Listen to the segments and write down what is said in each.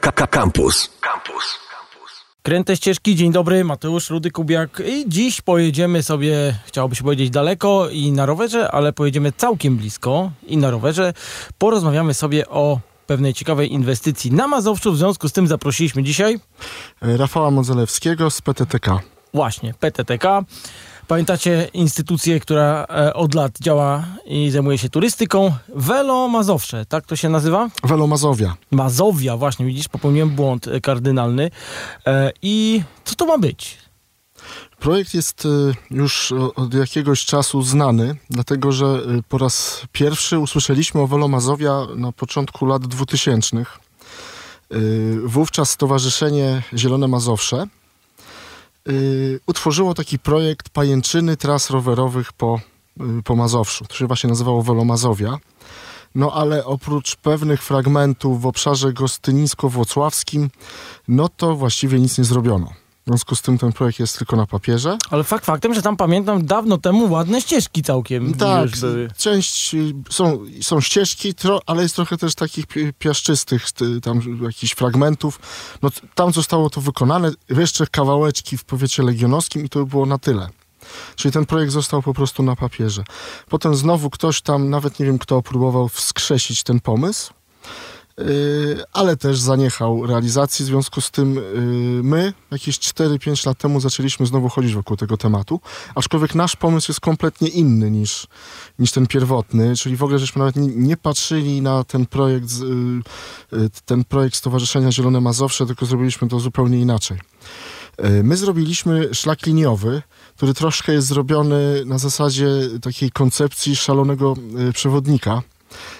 Campus. Campus. Kręte ścieżki, dzień dobry, Mateusz Rudy Kubiak i dziś pojedziemy sobie, chciałoby się powiedzieć daleko i na rowerze, ale pojedziemy całkiem blisko i na rowerze. Porozmawiamy sobie o pewnej ciekawej inwestycji na Mazowszu, w związku z tym zaprosiliśmy dzisiaj Rafała Modzelewskiego z PTTK. właśnie PTTK. Pamiętacie instytucję, która e, od lat działa i zajmuje się turystyką? Velo Mazowsze, tak to się nazywa? Welo Mazowia. Mazowia, właśnie, widzisz, popełniłem błąd e, kardynalny. E, I co to ma być? Projekt jest już od jakiegoś czasu znany, dlatego że po raz pierwszy usłyszeliśmy o Welo Mazowia na początku lat 2000. Y, Wówczas Stowarzyszenie Zielone Mazowsze y, utworzyło taki projekt pajęczyny tras rowerowych po, y, po Mazowszu. To się właśnie nazywało Welo Mazowia. No ale oprócz pewnych fragmentów w obszarze gostynińsko-włocławskim, no to właściwie nic nie zrobiono. W związku z tym ten projekt jest tylko na papierze. Ale fakt faktem, że tam pamiętam dawno temu ładne ścieżki całkiem Tak, część y, są, są ścieżki, tro, ale jest trochę też takich pi- piaszczystych ty- tam jakichś fragmentów. No, tam zostało to wykonane, jeszcze kawałeczki w powiecie legionowskim i to by było na tyle. Czyli ten projekt został po prostu na papierze. Potem znowu ktoś tam, nawet nie wiem kto, próbował wskrzesić ten pomysł, ale też zaniechał realizacji. W związku z tym yy, my jakieś 4-5 lat temu zaczęliśmy znowu chodzić wokół tego tematu, aczkolwiek nasz pomysł jest kompletnie inny niż, niż ten pierwotny, czyli w ogóle żeśmy nawet nie, nie patrzyli na ten projekt, yy, yy, ten projekt Stowarzyszenia Zielone Mazowsze, tylko zrobiliśmy to zupełnie inaczej. Yy, My zrobiliśmy szlak liniowy, który troszkę jest zrobiony na zasadzie takiej koncepcji szalonego yy, przewodnika,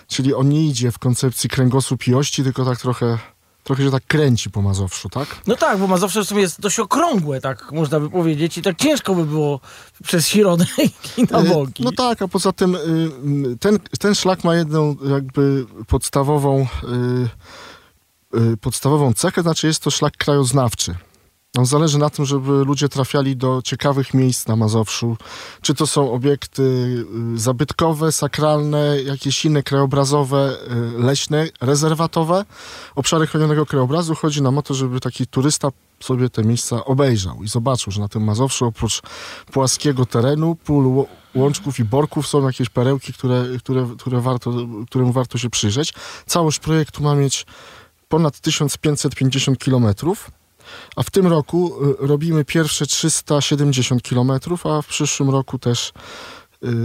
czyli on nie idzie w koncepcji kręgosłup i ości, tylko tak trochę, trochę się tak kręci po Mazowszu, tak? No tak, bo Mazowsze w sumie jest dość okrągłe, tak można by powiedzieć i tak ciężko by było przez środek i na Y, boki. No tak, a poza tym y, y, ten, ten szlak ma jedną jakby podstawową, podstawową cechę, znaczy jest to szlak krajoznawczy. Nam zależy na tym, żeby ludzie trafiali do ciekawych miejsc na Mazowszu. Czy to są obiekty y, zabytkowe, sakralne, jakieś inne krajobrazowe, y, leśne, rezerwatowe, obszary chronionego krajobrazu. Chodzi nam o to, żeby taki turysta sobie te miejsca obejrzał i zobaczył, że na tym Mazowszu oprócz płaskiego terenu, pól, łączków i borków są jakieś perełki, które, które, które warto, którym warto się przyjrzeć. Całość projektu ma mieć ponad 1550 kilometrów. A w tym roku y, robimy pierwsze 370 kilometrów, a w przyszłym roku też,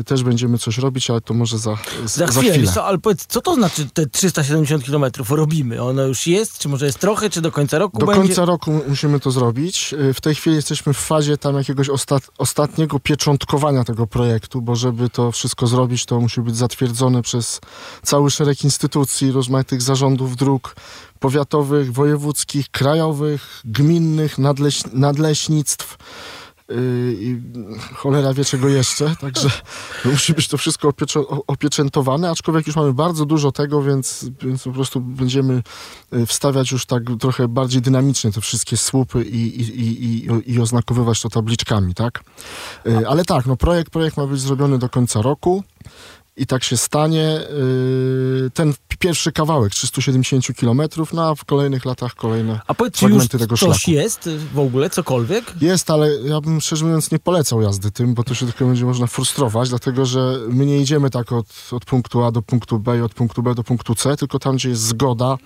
też będziemy coś robić, ale to może za, Za za chwilę, chwilę. wiesz co, ale powiedz, co to znaczy te 370 km robimy? Ono już jest, czy może jest trochę, czy do końca roku Do będzie? końca roku musimy to zrobić. Y, W tej chwili jesteśmy w fazie tam jakiegoś ostat, ostatniego pieczątkowania tego projektu, bo żeby to wszystko zrobić, to musi być zatwierdzone przez cały szereg instytucji, rozmaitych zarządów dróg powiatowych, wojewódzkich, krajowych, gminnych, nadleś, nadleśnictw. Yy, i cholera wie czego jeszcze, także musi być to wszystko opieczo- o- opieczętowane, aczkolwiek już mamy bardzo dużo tego, więc, więc po prostu będziemy y, wstawiać już tak trochę bardziej dynamicznie te wszystkie słupy i, i, i, i, oznakowywać to tabliczkami, tak? Y, Ale tak, no projekt, projekt ma być zrobiony do końca roku i tak się stanie. Y, Ten pierwszy kawałek 370 km, no a w kolejnych latach kolejne A powiedz, czy już fragmenty tego coś szlaku. jest w ogóle, cokolwiek? Jest, ale ja bym szczerze mówiąc nie polecał jazdy tym, bo to się tylko będzie można frustrować, dlatego że my nie idziemy tak od, od punktu A do punktu B i od punktu B do punktu C, tylko tam, gdzie jest zgoda,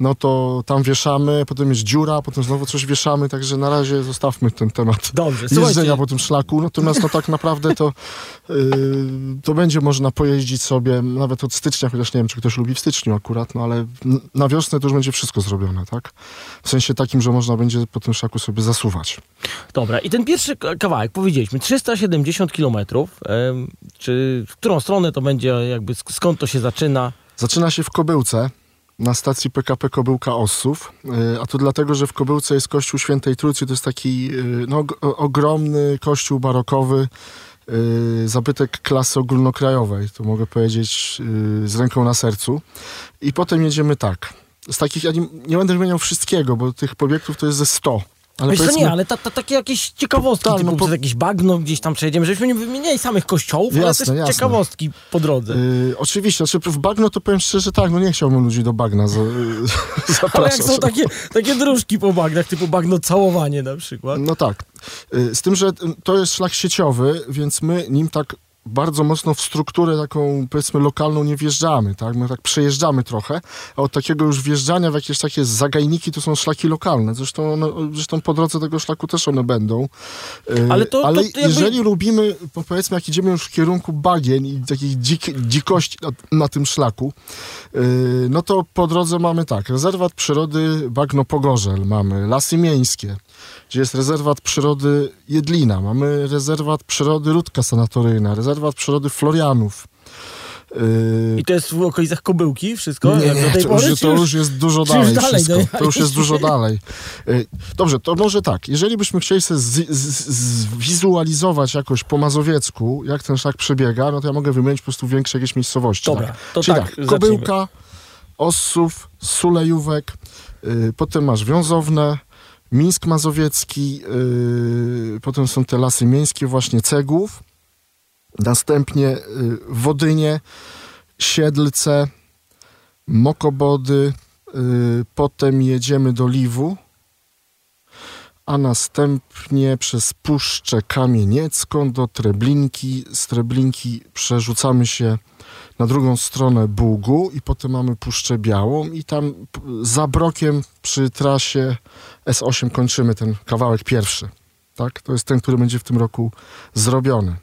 no to tam wieszamy, potem jest dziura, potem znowu coś wieszamy, także na razie zostawmy ten temat Dobrze, jeżdżenia słuchajcie, po tym szlaku, natomiast no tak naprawdę to, yy, to będzie można pojeździć sobie nawet od stycznia, chociaż nie wiem, czy ktoś lubi w styczniu akurat, no ale na wiosnę to już będzie wszystko zrobione, tak? W sensie takim, że można będzie po tym szlaku sobie zasuwać. dobra, i ten pierwszy kawałek, powiedzieliśmy, 370 km, em, czy w którą stronę to będzie, jakby sk- skąd to się zaczyna? Zaczyna się w Kobyłce, na stacji PKP Kobyłka Ossów, y, a to dlatego, że w Kobyłce jest kościół Świętej Trójcy, to jest taki y, no, ogromny kościół barokowy, zabytek klasy ogólnokrajowej, to mogę powiedzieć y, z ręką na sercu. I potem jedziemy tak. Z takich, ja nie, nie będę wymieniał wszystkiego, bo tych obiektów to jest ze 100. Ale Wiesz powiedzmy- nie, ale ta, ta, takie jakieś ciekawostki, Tak, typu no po- jakieś bagno gdzieś tam przejedziemy, żebyśmy nie wymieniali samych kościołów, ale Jasne, też jasne. ciekawostki po drodze. Yy, oczywiście, znaczy w bagno to powiem szczerze tak, no nie chciałbym ludzi do bagna za, zapraszać. ale jak są takie, takie dróżki po bagnach, typu bagno całowanie na przykład. No tak. Y, Z tym, że to jest szlak sieciowy, więc my nim tak bardzo mocno w strukturę taką, powiedzmy, lokalną nie wjeżdżamy, tak? My tak przejeżdżamy trochę, a od takiego już wjeżdżania w jakieś takie zagajniki to są szlaki lokalne. Zresztą, one, zresztą po drodze tego szlaku też one będą. Y, Ale to- ale to jakby- jeżeli lubimy, po- powiedzmy, jak idziemy już w kierunku bagien i takich dzik, dzikości na, na tym szlaku, y, no to po drodze mamy tak, rezerwat przyrody Bagno Pogorzel, mamy Lasy Miejskie, gdzie jest rezerwat przyrody Jedlina, mamy rezerwat przyrody Rudka Sanatoryjna, rezerwat przyrody Florianów. I to jest w okolicach Kobyłki wszystko? nie, nie, to, pory, już, czy to już jest dużo dalej, dalej? To już jest dużo dalej. Dobrze, to może tak. Jeżeli byśmy chcieli sobie zwizualizować jakoś po mazowiecku, jak ten szlak przebiega, no to ja mogę wymienić po prostu większe jakieś miejscowości. Dobra, tak? to Czyli tak, tak. Kobyłka, Ossów, Sulejówek, yy, potem masz Wiązowne, Mińsk Mazowiecki, yy, potem są te lasy miejskie właśnie Cegłów, następnie yy, Wodynie, Siedlce, Mokobody, yy, potem jedziemy do Liwu, a następnie przez Puszczę Kamieniecką do Treblinki. Z Treblinki przerzucamy się na drugą stronę Bugu i potem mamy Puszczę Białą i tam za brokiem przy trasie S8 kończymy ten kawałek pierwszy. Tak? To jest ten, który będzie w tym roku zrobiony.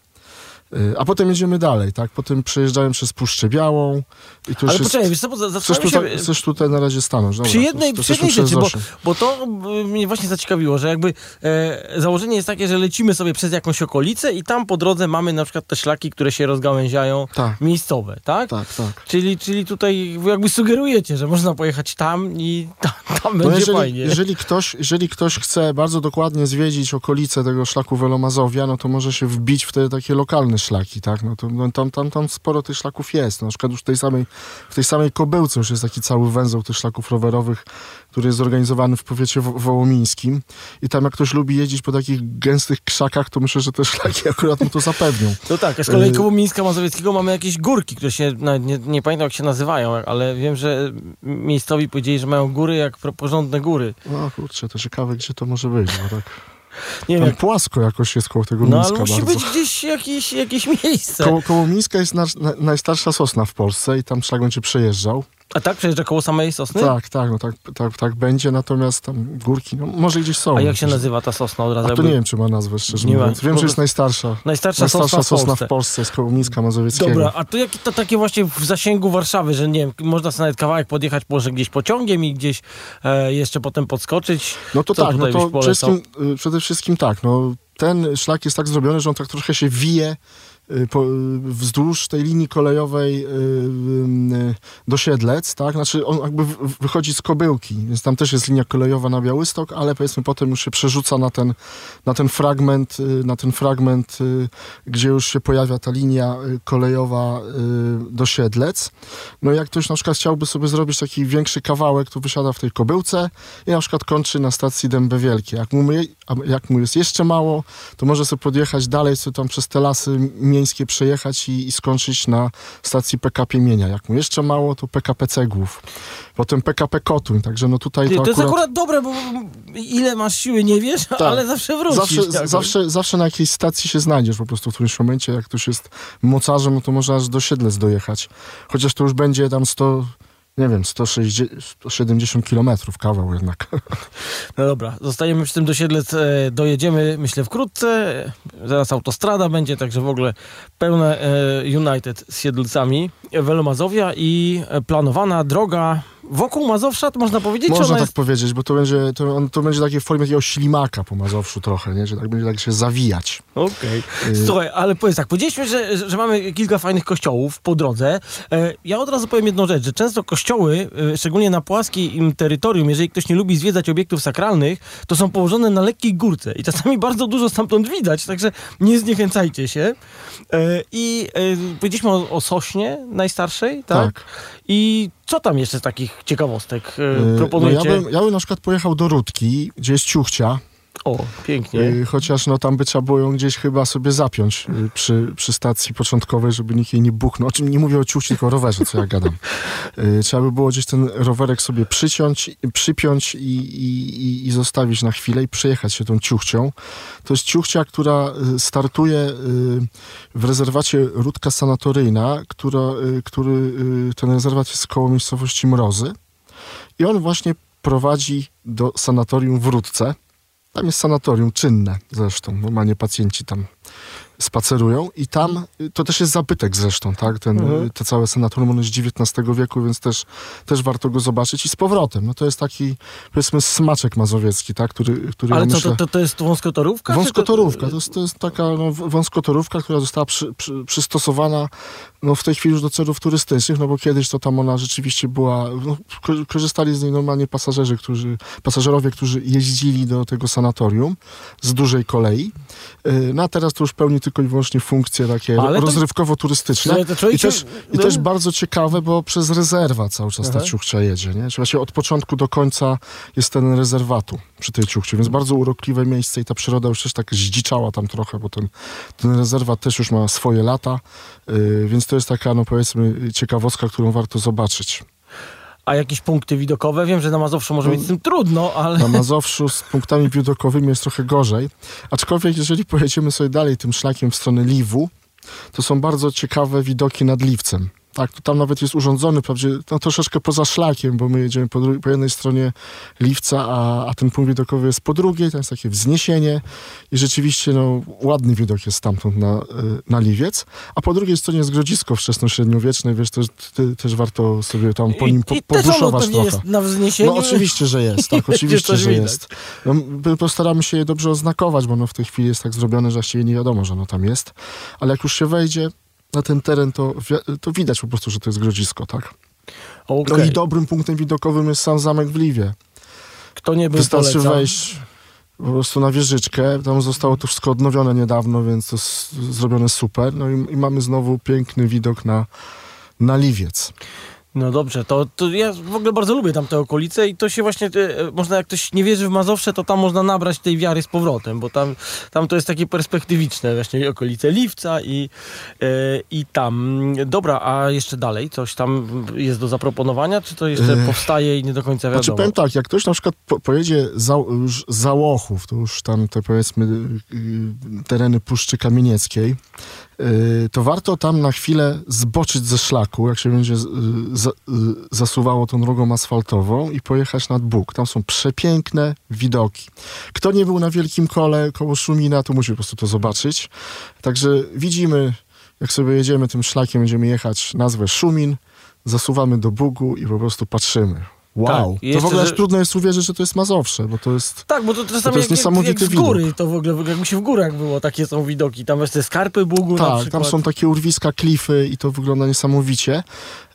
Y, A potem jedziemy dalej, tak? Potem przejeżdżają przez Puszczę Białą i to już Ale jest... poczekaj, wiesz co, Chcesz zastanawiam tutaj, się... chcesz tutaj na razie stanąć. Dobra, Przy to- jednej, to przy jednej rzeczy, bo, bo to y, mnie właśnie zaciekawiło, że jakby e, założenie jest takie, że lecimy sobie przez jakąś okolicę i tam po drodze mamy na przykład te szlaki, które się rozgałęziają Tak, miejscowe, tak? tak, tak. Czyli, czyli tutaj jakby sugerujecie, że można pojechać tam i tam, tam No będzie jeżeli, fajnie. jeżeli, ktoś, jeżeli ktoś chce bardzo dokładnie zwiedzić okolice tego szlaku Welomazowia, no to może się wbić w te takie lokalne szlaki, tak? No to no, tam, tam, tam sporo tych szlaków jest. Na przykład już w tej samej, w tej samej Kobyłce już jest taki cały węzeł tych szlaków rowerowych, który jest zorganizowany w powiecie wo- wołomińskim. I tam jak ktoś lubi jeździć po takich gęstych krzakach, to myślę, że te szlaki akurat mu to zapewnią. No tak, a z kolei Y- koło Mińska Mazowieckiego mamy jakieś górki, które się, nie, nie pamiętam jak się nazywają, ale wiem, że miejscowi powiedzieli, że mają góry jak porządne góry. O kurczę, to ciekawe, gdzie to może być, bo tak Nie wiem, jak, płasko jakoś jest koło tego no Mińska ale musi bardzo. być gdzieś jakieś, jakieś miejsce. Koło, koło Mińska jest nasz, na, najstarsza sosna w Polsce i tam szlak będzie przejeżdżał. A tak przejeżdża koło samej sosny? Tak, tak, no tak, tak, tak będzie, natomiast tam górki, no może gdzieś są. A jak się nazywa ta sosna od razu? A to nie wiem, czy ma nazwę, szczerze Nie ma. mówiąc. Wiem, Po że jest najstarsza. Najstarsza, Najstarsza sosna, sosna w Polsce. Koło Mińska Mazowieckiego. Dobra, a to jakie to takie właśnie w zasięgu Warszawy, że nie wiem, można sobie nawet kawałek podjechać może gdzieś pociągiem i gdzieś e, jeszcze potem podskoczyć. No to Co tak, no to przede wszystkim, y, przede wszystkim tak, no ten szlak jest tak zrobiony, że on tak trochę się wije po, y, wzdłuż tej linii kolejowej y, y, do Siedlec, tak? Znaczy on jakby wychodzi z Kobyłki, więc tam też jest linia kolejowa na Białystok, ale powiedzmy potem już się przerzuca na ten, na ten fragment, y, na ten fragment, y, gdzie już się pojawia ta linia y, kolejowa y, do Siedlec. No jak ktoś na przykład chciałby sobie zrobić taki większy kawałek, to wysiada w tej Kobyłce i na przykład kończy na stacji Dębe Wielkie. Jak mu, a jak mu jest jeszcze mało, to może sobie podjechać dalej, sobie tam przez te lasy miejskie przejechać i, i skończyć na stacji PKP Mienia. Jak mu jeszcze mało, to PKP Cegłów. Potem PKP Kotuń, także no tutaj to, to jest akurat... akurat dobre, bo ile masz siły nie wiesz, ale zawsze wrócisz. Zawsze, zawsze, zawsze na jakiejś stacji się znajdziesz po prostu w którymś momencie. Jak ktoś jest mocarzem, no to może aż do Siedlec dojechać. Chociaż to już będzie tam 100, nie wiem, 160, 170 kilometrów kawał jednak. No dobra, zostajemy przy tym do Siedlec, e, dojedziemy myślę wkrótce, zaraz autostrada będzie, także w ogóle pełne e, United z Siedlcami, Welomazowia i e, planowana droga wokół Mazowsza, to można powiedzieć, Można tak jest... powiedzieć, bo to będzie, to, on, to będzie takie w formie takiego ślimaka po Mazowszu trochę, nie? że tak będzie tak się zawijać. Okej. Y, Słuchaj, ale powiedz tak, powiedzieliśmy, że, że- mamy kilka fajnych kościołów po drodze. E, Ja od razu powiem jedną rzecz, że często kościoły, e, szczególnie na płaskim terytorium, jeżeli ktoś nie lubi zwiedzać obiektów sakralnych, to są położone na lekkiej górce i czasami bardzo dużo stamtąd widać, także nie zniechęcajcie się. E, I powiedzieliśmy o, o Sośnie najstarszej, tak? Tak. I co tam jeszcze z takich ciekawostek e, proponujecie? No ja, bym, ja bym na przykład pojechał do Rudki, gdzie jest Ciuchcia. O, pięknie. Y, Chociaż no tam by trzeba było ją gdzieś chyba sobie zapiąć y, przy, przy stacji początkowej, żeby nikt jej nie buchnął. O czym nie mówię o ciuchci, tylko o rowerze, co ja gadam. Y, Trzeba by było gdzieś ten rowerek sobie przyciąć, przypiąć i, i, i- zostawić na chwilę i przejechać się tą ciuchcią. To jest ciuchcia, która startuje w rezerwacie Rudka Sanatoryjna, która, który, ten rezerwat jest koło miejscowości Mrozy. I on właśnie prowadzi do sanatorium w Rudce. Tam jest sanatorium czynne zresztą. Normalnie pacjenci tam spacerują i tam, y, to też jest zabytek zresztą, tak? Ten, Mhm. y, te całe sanatorium, ono jest z XIX wieku, więc też, też warto go zobaczyć i z powrotem. No to jest taki, powiedzmy, smaczek mazowiecki, tak? Który, który Ale ja co, myślę... to, to, to jest wąskotorówka? Wąskotorówka, to jest, to jest taka no, wąskotorówka, która została przy, przy, przystosowana no, w tej chwili już do celów turystycznych, no bo kiedyś to tam ona rzeczywiście była, no, ko- korzystali z niej normalnie pasażerzy, którzy, pasażerowie, którzy jeździli do tego sanatorium z dużej kolei. Yy, No a teraz to już pełni tylko i wyłącznie funkcje takie Ale to- rozrywkowo-turystyczne. Słuchaj, to I też, I no- też bardzo ciekawe, bo przez rezerwa cały czas ta Aha. ciuchcia jedzie. Nie? Czyli właśnie od początku do końca jest ten rezerwatu przy tej ciuchcie, więc bardzo urokliwe miejsce i ta przyroda już też tak zdziczała tam trochę, bo ten, ten rezerwat też już ma swoje lata, yy, więc to jest taka, no powiedzmy, ciekawostka, którą warto zobaczyć. A jakieś punkty widokowe? Wiem, że na Mazowszu może być z tym trudno, ale... Na Mazowszu z punktami widokowymi jest trochę gorzej, aczkolwiek jeżeli pojedziemy sobie dalej tym szlakiem w stronę Liwu, to są bardzo ciekawe widoki nad Liwcem. Tak, to tam nawet jest urządzony, wprawdzie no, troszeczkę poza szlakiem, bo my jedziemy po, po jednej stronie Liwca, a, a ten punkt widokowy jest po drugiej, to jest takie wzniesienie i rzeczywiście no, ładny widok jest stamtąd na, y, na Liwiec, a po drugiej stronie jest grodzisko wczesnośredniowieczne, wiesz, też, ty, też warto sobie tam po nim po, pewnie trochę. jest na wzniesieniu. No oczywiście, że jest, tak, oczywiście, że jest. No, my postaramy się je dobrze oznakować, bo no w tej chwili jest tak zrobione, że właściwie nie wiadomo, że ono tam jest. Ale jak już się wejdzie na ten teren, to, to widać po prostu, że to jest grodzisko, tak? No Okej. i dobrym punktem widokowym jest sam zamek w Liwie. Kto nie był, Wystarczy polecam. wejść po prostu na wieżyczkę. Tam zostało to wszystko odnowione niedawno, więc to jest zrobione super. No i, i mamy znowu piękny widok na, na Liwiec. No dobrze, to, to ja w ogóle bardzo lubię tam te okolice i to się właśnie, e, można jak ktoś nie wierzy w Mazowsze, to tam można nabrać tej wiary z powrotem, bo tam, tam to jest takie perspektywiczne właśnie okolice Liwca i, e, i tam. Dobra, a jeszcze dalej coś tam jest do zaproponowania, czy to jeszcze powstaje i nie do końca wiadomo? Znaczy powiem tak, jak ktoś na przykład po, pojedzie za, już za Łochów, to już tam te powiedzmy y, tereny Puszczy Kamienieckiej, y, to warto tam na chwilę zboczyć ze szlaku, jak się będzie y, y, zasuwało tą drogą asfaltową i pojechać nad Bóg. Tam są przepiękne widoki. Kto nie był na Wielkim Kole koło Szumina, to musi po prostu to zobaczyć. Także widzimy, jak sobie jedziemy tym szlakiem, będziemy jechać nazwę Szumin, zasuwamy do Bugu i po prostu patrzymy. Wow. Tak, to w jeszcze, ogóle aż że- trudno jest uwierzyć, że to jest Mazowsze, bo to jest... Tak, bo to, to czasami to jest jak, niesamowity jak, z widok. góry, to w ogóle jakby się w górach było, takie są widoki. Tam jest te skarpy Bugu Tak, tam są takie urwiska, klify i to wygląda niesamowicie.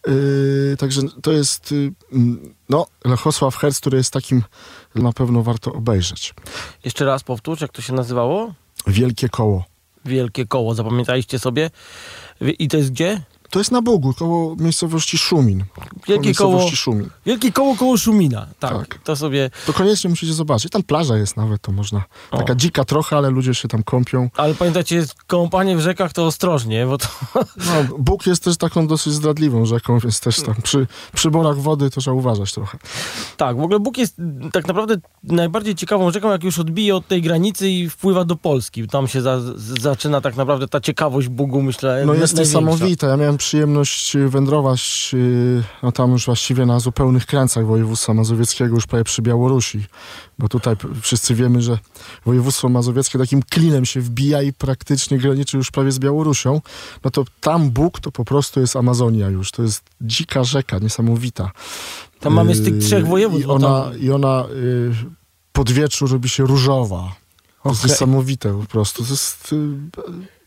Yy, także to jest, yy, mm, no, Lechosław Herz, który jest takim, na pewno warto obejrzeć. Jeszcze raz powtórz, jak to się nazywało? Wielkie koło. Wielkie koło, zapamiętaliście sobie? I to jest gdzie? To jest na Bugu, koło miejscowości Szumin. Wielkie koło, wielkie koło koło Szumina. Tak, Tak. to sobie... To koniecznie musicie zobaczyć. Tam plaża jest nawet, to można. O. Taka dzika trochę, ale ludzie się tam kąpią. Ale pamiętajcie, kąpanie w rzekach to ostrożnie, bo to... No, Bóg jest też taką dosyć zdradliwą rzeką, więc też tam przy przyborach wody to trzeba uważać trochę. tak, w ogóle Bóg jest tak naprawdę najbardziej ciekawą rzeką, jak już odbije od tej granicy i wpływa do Polski. Tam się za, zaczyna tak naprawdę ta ciekawość Bugu, myślę, No na- jest niesamowite. Ja miałem przyjemność y, wędrować y, no tam już właściwie na zupełnych krańcach województwa mazowieckiego, już prawie przy Białorusi. Bo tutaj wszyscy wiemy, że województwo mazowieckie takim klinem się wbija i praktycznie graniczy już prawie z Białorusią. No to tam Bóg to po prostu jest Amazonia już. To jest dzika rzeka, niesamowita. Tam mamy z tych Y, trzech województw. I ona, tam... i ona y, pod wieczór robi się różowa. To jest Okej. niesamowite po prostu. To jest... Y,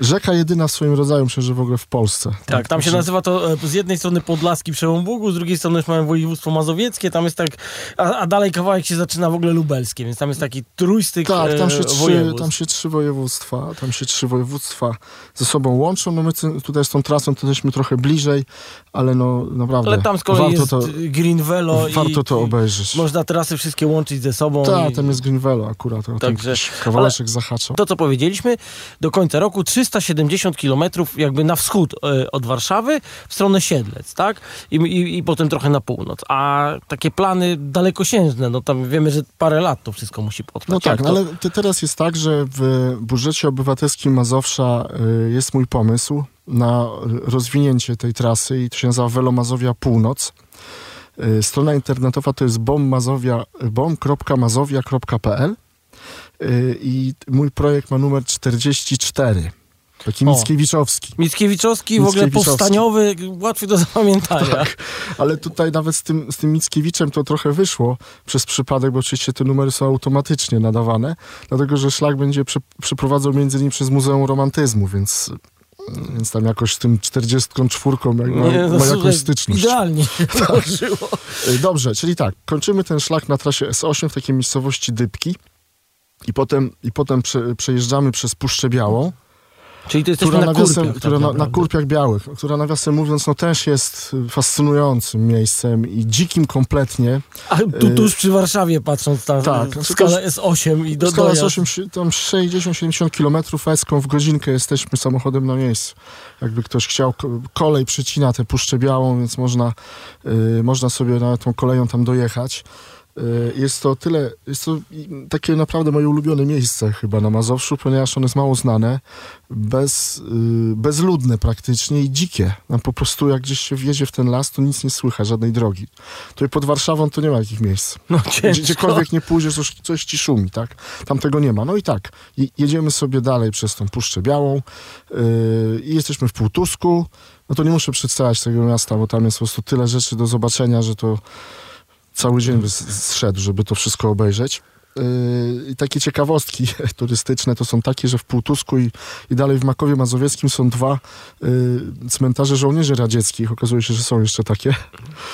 Rzeka jedyna w swoim rodzaju, myślę, że w ogóle w Polsce. Tak, tam się nazywa to e, z jednej strony Podlaski Przełom Bugu, z drugiej strony już mamy województwo mazowieckie, tam jest tak, a, a dalej kawałek się zaczyna w ogóle lubelskie, więc tam jest taki trójstyk Tak, tam się, e, trzy, tam się trzy województwa, tam się trzy województwa ze sobą łączą. No my tutaj z tą trasą to jesteśmy trochę bliżej, ale no naprawdę. Ale tam z kolei jest to, Green Velo warto i, to obejrzeć. można trasy wszystkie łączyć ze sobą. Tak, i- tam jest Green Velo akurat, o Także- kawałeczek zahaczał. To, co powiedzieliśmy, do końca roku 370 km jakby na wschód e, od Warszawy w stronę Siedlec, tak? I, i, I potem trochę na północ. A takie plany dalekosiężne, no tam wiemy, że parę lat to wszystko musi potrwać. No tak, no to- ale te, teraz jest tak, że w budżecie obywatelskim Mazowsza y, jest mój pomysł na rozwinięcie tej trasy i to się nazywa Velomazowia Północ. Y, Strona internetowa to jest y, i mój projekt ma numer 44. Taki O. Mickiewiczowski. Mickiewiczowski, w ogóle powstaniowy, łatwy do zapamiętania. Tak, ale tutaj nawet z tym, z tym Mickiewiczem to trochę wyszło przez przypadek, bo oczywiście te numery są automatycznie nadawane, dlatego że szlak będzie prze, przeprowadzał między innymi przez Muzeum Romantyzmu, więc, więc tam jakoś z tym 44 jak, ma, Nie, no, ma słuchaj, jakąś styczność. Idealnie Dobrze, czyli tak, kończymy ten szlak na trasie S8 w takiej miejscowości Dybki i potem, i potem prze, przejeżdżamy przez Puszczę Białą, Czyli to jesteśmy która, na kurpiach. która tak na, na naprawdę. Kurpiach Białych, która nawiasem mówiąc, no też jest y, fascynującym miejscem i dzikim kompletnie. A tu tuż przy Warszawie patrząc na Tak, skalę S8 i do Skala jest dojazd. 8, si- tam 60-70 km eską w godzinkę jesteśmy samochodem na miejscu. Jakby ktoś chciał, ko- kolej przycina tę Puszczę Białą, więc można, y, można sobie na tą koleją tam dojechać. Y, Jest to tyle, jest to takie naprawdę moje ulubione miejsce chyba na Mazowszu, ponieważ ono jest mało znane, bez, y, bezludne praktycznie i dzikie. Tam po prostu jak gdzieś się wjedzie w ten las, to nic nie słychać, żadnej drogi. Tutaj pod Warszawą to nie ma takich miejsc. No ciężko. gdziekolwiek nie pójdziesz, coś, coś ci szumi, tak? Tam tego nie ma. No i tak, je- jedziemy sobie dalej przez tą Puszczę Białą yy, i jesteśmy w Półtusku. No to nie muszę przedstawiać tego miasta, bo tam jest po prostu tyle rzeczy do zobaczenia, że to cały dzień zszedł, żeby to wszystko obejrzeć. Yy, I takie ciekawostki turystyczne to są takie, że w Półtusku i, i dalej w Makowie Mazowieckim są dwa yy, cmentarze żołnierzy radzieckich. Okazuje się, że są jeszcze takie.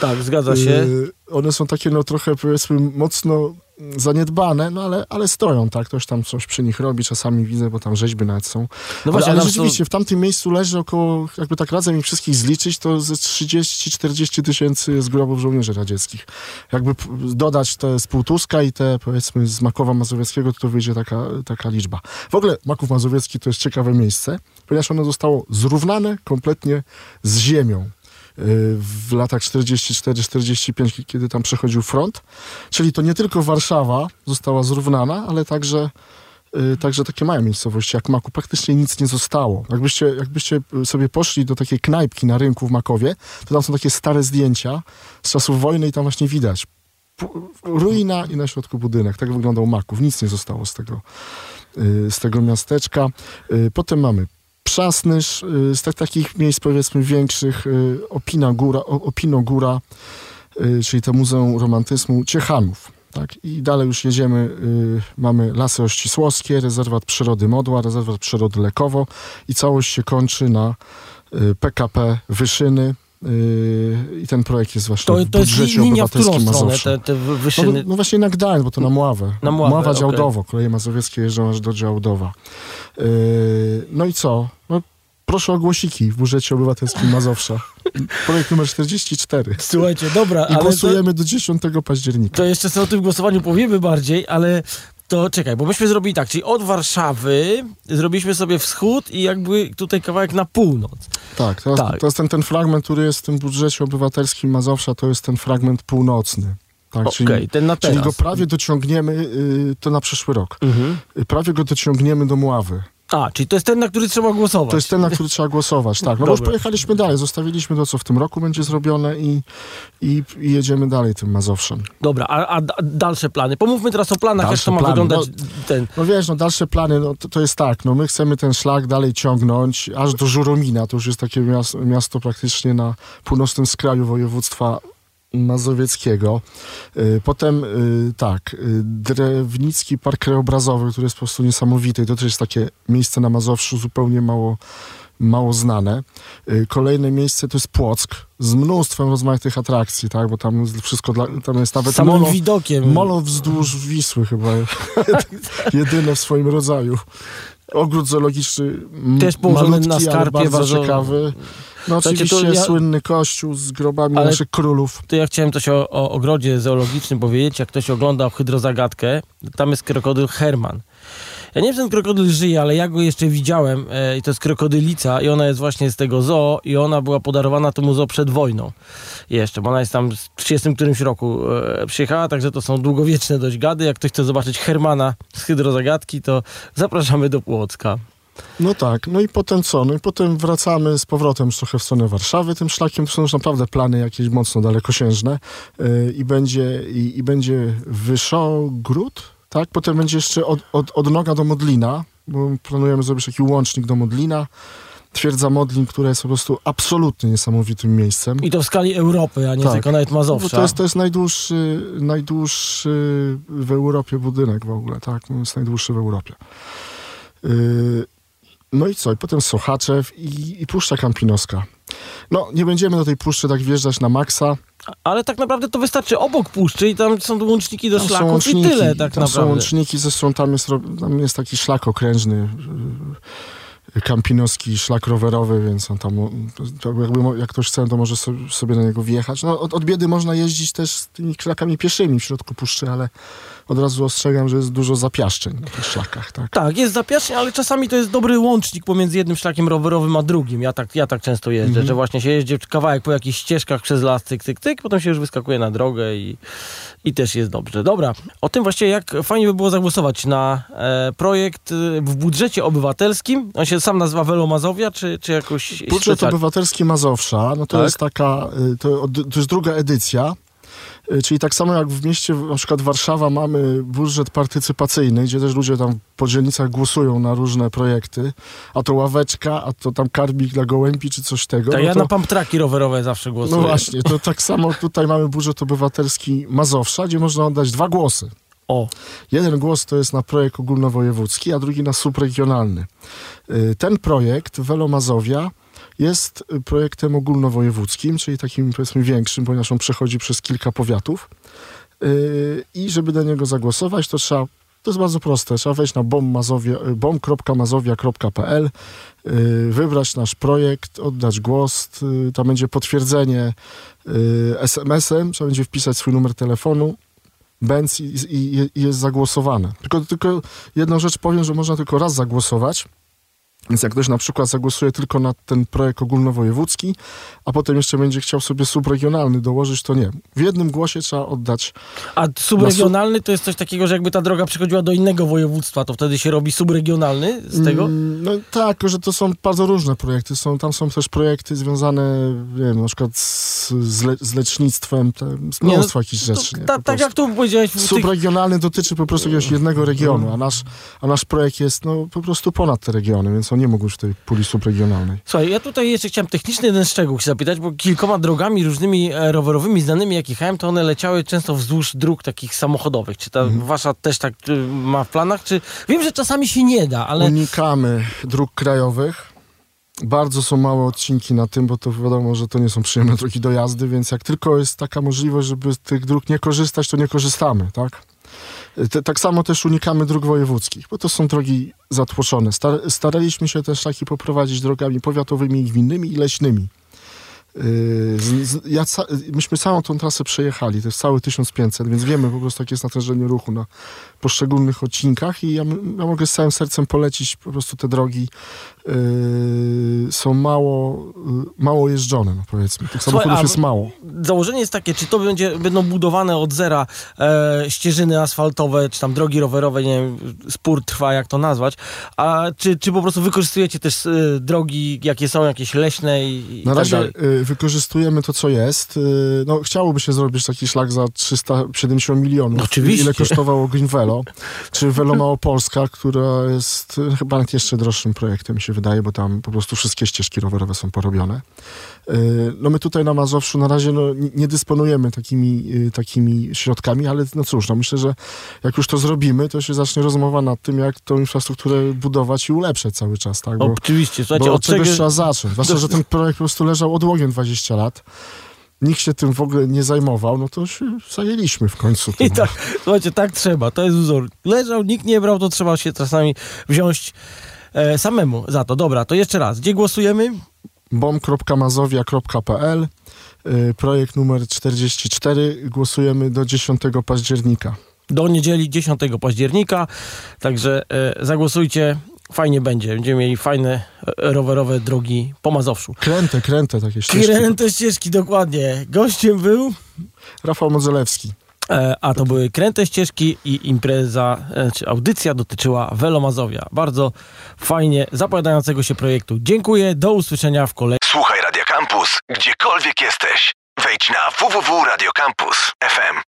Tak, zgadza się. Y, one są takie, no trochę powiedzmy mocno zaniedbane, no ale, ale stoją, tak? Ktoś tam coś przy nich robi, czasami widzę, bo tam rzeźby nawet są. No ale właśnie, ale rzeczywiście, w tamtym miejscu leży około, jakby tak razem ich wszystkich zliczyć, to ze 30-40 tysięcy jest grobów żołnierzy radzieckich. Jakby dodać te z Półtuska i te, powiedzmy, z Makowa Mazowieckiego, to, to wyjdzie taka, taka liczba. W ogóle Maków Mazowiecki to jest ciekawe miejsce, ponieważ ono zostało zrównane kompletnie z ziemią w latach 44-45, kiedy tam przechodził front. Czyli to nie tylko Warszawa została zrównana, ale także, y, także takie małe miejscowości jak Maku. Praktycznie nic nie zostało. Jakbyście, jakbyście sobie poszli do takiej knajpki na rynku w Makowie, to tam są takie stare zdjęcia z czasów wojny i tam właśnie widać ruina i na środku budynek. Tak wyglądał Maków. Nic nie zostało z tego, y, z tego miasteczka. Y, Potem mamy Przasnysz, y, z tak, takich miejsc powiedzmy większych, y, Opina Góra, Opino Góra, y, czyli to Muzeum Romantyzmu Ciechanów. Tak? I dalej już jedziemy, y, mamy Lasy Ościsłowskie, Rezerwat Przyrody Modła, Rezerwat Przyrody Lekowo i całość się kończy na y, PKP Wyszyny i ten projekt jest właśnie To, w to jest budżecie linia w którą obywatelskim stronę, te, No, no właśnie na Gdańsk, bo to na Mławę. Na Mławę, Mława. Działdowo, koleje mazowieckie jeżdżą aż do Działdowa. Yy, no i co? No, proszę o głosiki w budżecie obywatelskim Mazowsza. Projekt numer 44. Słuchajcie, dobra, I ale to, głosujemy do 10 października. to jeszcze sobie o tym głosowaniu powiemy bardziej, ale to czekaj, bo myśmy zrobili tak, czyli od Warszawy zrobiliśmy sobie wschód i jakby tutaj kawałek na północ. Tak, to, Tak. to jest ten, ten fragment, który jest w tym budżecie obywatelskim Mazowsza, to jest ten fragment północny. Tak, Okej, czyli, ten na teraz. czyli go prawie dociągniemy, yy, to na przyszły rok. Mhm. Yy, prawie go dociągniemy do Mławy. A, czyli to jest ten, na który trzeba głosować. To jest ten, na który trzeba głosować, tak. No bo już pojechaliśmy dalej, zostawiliśmy to, co w tym roku będzie zrobione i, i, i jedziemy dalej tym Mazowszem. Dobra, a, a da- dalsze plany? Pomówmy teraz o planach, jak Dalsze to ma plany, wyglądać ten... No wiesz, no dalsze plany, no to, to jest tak, no my chcemy ten szlak dalej ciągnąć aż do Żuromina, to już jest takie miasto, miasto praktycznie na północnym skraju województwa Mazowieckiego. Y, Potem y, tak, y, Drewnicki Park Krajobrazowy, który jest po prostu niesamowity. To też jest takie miejsce na Mazowszu zupełnie mało, mało znane. Kolejne miejsce to jest Płock z mnóstwem rozmaitych atrakcji, tak, bo tam wszystko dla, tam jest nawet Samym molo, widokiem. molo wzdłuż Wisły chyba. Jedyne w swoim rodzaju. Ogród zoologiczny Też położony na skarpie, bardzo, bardzo- ciekawy. No Słuchajcie, to oczywiście ja- słynny kościół z grobami Ale- naszych królów. To ja chciałem coś o, o ogrodzie zoologicznym powiedzieć. Jak ktoś oglądał Hydrozagadkę, tam jest krokodyl Herman. Ja nie wiem, czy ten krokodyl żyje, ale ja go jeszcze widziałem e, i to jest krokodylica i ona jest właśnie z tego zoo i ona była podarowana temu zoo przed wojną jeszcze, bo ona jest tam w 30 którymś roku e, przyjechała, także to są długowieczne dość gady. Jak ktoś chce zobaczyć Hermana z Hydrozagadki, to zapraszamy do Płocka. No tak, no i potem co? No i potem wracamy z powrotem trochę w stronę Warszawy tym szlakiem. To są już naprawdę plany jakieś mocno dalekosiężne. Yy, I będzie, i, i będzie Wyszogród, tak? Potem będzie jeszcze od, od, od Noga do Modlina, bo planujemy zrobić taki łącznik do Modlina. Twierdza Modlin, która jest po prostu absolutnie niesamowitym miejscem. I to w skali Europy, a nie Tak. tylko nawet Bo Mazowsza. to jest, to jest najdłuższy, najdłuższy w Europie budynek w ogóle, tak? No, jest najdłuższy w Europie. Yy, no i co? I potem Sochaczew i, i Puszcza Kampinoska. No, nie będziemy do tej puszczy tak wjeżdżać na maksa. Ale tak naprawdę to wystarczy obok puszczy i tam są łączniki do Tam szlaków łączniki, i tyle tak tam naprawdę. są łączniki, zresztą tam jest, tam jest taki szlak okrężny, kampinoski szlak rowerowy, więc on tam, jakby, jak ktoś chce, to może so- sobie na niego wjechać. No, od, od biedy można jeździć też z tymi szlakami pieszymi w środku puszczy, ale od razu ostrzegam, że jest dużo zapiaszczeń na tych szlakach, tak? Tak, jest zapiaszczenie, ale czasami to jest dobry łącznik pomiędzy jednym szlakiem rowerowym a drugim. Ja tak, ja tak często jeżdżę, Mhm. że właśnie się jeździ kawałek po jakichś ścieżkach przez las, tyk, tyk, tyk, potem się już wyskakuje na drogę i, i też jest dobrze. Dobra, o tym właśnie jak fajnie by było zagłosować na e, projekt e, w budżecie obywatelskim. On się sam nazywa Velo Mazowia, czy, czy jakoś... Budżet Obywatelski Mazowsza, no to Tak. jest taka, y, to, to jest druga edycja, y, czyli tak samo jak w mieście, na przykład Warszawa mamy budżet partycypacyjny, gdzie też ludzie tam po dzielnicach głosują na różne projekty, a to ławeczka, a to tam karbik dla gołębi, czy coś tego. Tak, no ja to, na pump traki rowerowe zawsze głosuję. No właśnie, to tak samo tutaj mamy budżet obywatelski Mazowsza, gdzie można oddać dwa głosy. O, Jeden głos to jest na projekt ogólnowojewódzki, a drugi na subregionalny. Y, Ten projekt Velo Mazowia jest projektem ogólnowojewódzkim, czyli takim powiedzmy większym, ponieważ on przechodzi przez kilka powiatów. Y, I żeby do niego zagłosować, to trzeba, to jest bardzo proste, trzeba wejść na bombmazowia- y, wybrać nasz projekt, oddać głos, tam będzie potwierdzenie SMS-em, trzeba będzie wpisać swój numer telefonu, Benz i, i, i jest zagłosowane. Tylko, tylko jedną rzecz powiem, że można tylko raz zagłosować. Więc jak ktoś na przykład zagłosuje tylko na ten projekt ogólnowojewódzki, a potem jeszcze będzie chciał sobie subregionalny dołożyć, to nie. W jednym głosie trzeba oddać. a subregionalny to jest coś takiego, że jakby ta droga przechodziła do innego województwa, to wtedy się robi subregionalny z tego? Mm, No tak, że to są bardzo różne projekty. Są, tam są też projekty związane, nie wiem, na przykład z, z, le, z lecznictwem, te, z no, mnóstwo jakichś rzeczy. ta, tak prostu. jak tu powiedziałeś, w tych, Subregionalny dotyczy po prostu jakiegoś jednego regionu, a nasz, a nasz projekt jest no, po prostu ponad te regiony, więc on nie mógł już tej puli subregionalnej. Słuchaj, ja tutaj jeszcze chciałem techniczny jeden szczegół zapytać, bo kilkoma drogami różnymi e, rowerowymi znanymi jak jechałem, to one leciały często wzdłuż dróg takich samochodowych. Czy ta Mhm. wasza też tak y, ma w planach? Czy Wiem, że czasami się nie da, ale Unikamy dróg krajowych. Bardzo są małe odcinki na tym, bo to wiadomo, że to nie są przyjemne drogi do jazdy, więc jak tylko jest taka możliwość, żeby z tych dróg nie korzystać, to nie korzystamy, tak? Tak samo też unikamy dróg wojewódzkich, bo to są drogi zatłoczone. Star, staraliśmy się też taki poprowadzić drogami powiatowymi, gminnymi i leśnymi. Yy, z, z, ja ca, myśmy całą tą trasę przejechali, to jest cały 1500, więc wiemy po prostu, jakie jest natężenie ruchu na poszczególnych odcinkach i ja, ja mogę z całym sercem polecić po prostu te drogi yy, są mało, yy, mało jeżdżone, no powiedzmy. Tych Słuchaj, samochodów a- jest mało. Założenie jest takie, czy to będzie, będą budowane od zera e, ścieżyny asfaltowe, czy tam drogi rowerowe, nie wiem, spór trwa, jak to nazwać, a czy, czy po prostu wykorzystujecie też e, drogi, jakie są, jakieś leśne i, i Na tak razie y, wykorzystujemy to, co jest. Y, no, chciałoby się zrobić taki szlak za 370 milionów. No, oczywiście. Ile kosztowało Green Velo, czy Velo Małopolska, która jest chyba jeszcze droższym projektem, mi się wydaje, bo tam po prostu wszystkie ścieżki rowerowe są porobione. No my tutaj na Mazowszu na razie no, nie- dysponujemy takimi, y, takimi środkami, ale no cóż, no myślę, że jak już to zrobimy, to się zacznie rozmowa nad tym, jak tą infrastrukturę budować i ulepszać cały czas, tak? Bo, Oczywiście, słuchajcie, bo od czegoś czego... trzeba zacząć. Zwłaszcza, że ten projekt po prostu leżał odłogiem 20 lat. Nikt się tym w ogóle nie zajmował, no to się zajęliśmy w końcu. I tym. tak, słuchajcie, tak trzeba, to jest wzór. Leżał, nikt nie brał, to trzeba się czasami wziąć e, samemu za to. Dobra, to jeszcze raz, gdzie głosujemy? bom.mazowia.pl y, Projekt numer 44. Głosujemy do 10 października. do niedzieli 10 października. Także e, zagłosujcie. Fajnie będzie. Będziemy mieli fajne e, rowerowe drogi po Mazowszu. Kręte, kręte takie ścieżki. Kręte ścieżki, dokładnie. Gościem był, Rafał Modzelewski. E, a to były kręte ścieżki i impreza, e, czy audycja dotyczyła Welomazowia. Bardzo fajnie zapowiadającego się projektu. Dziękuję, do usłyszenia w kolejnym. Słuchaj Radio Campus, gdziekolwiek jesteś. Wejdź na www.radiocampus.fm.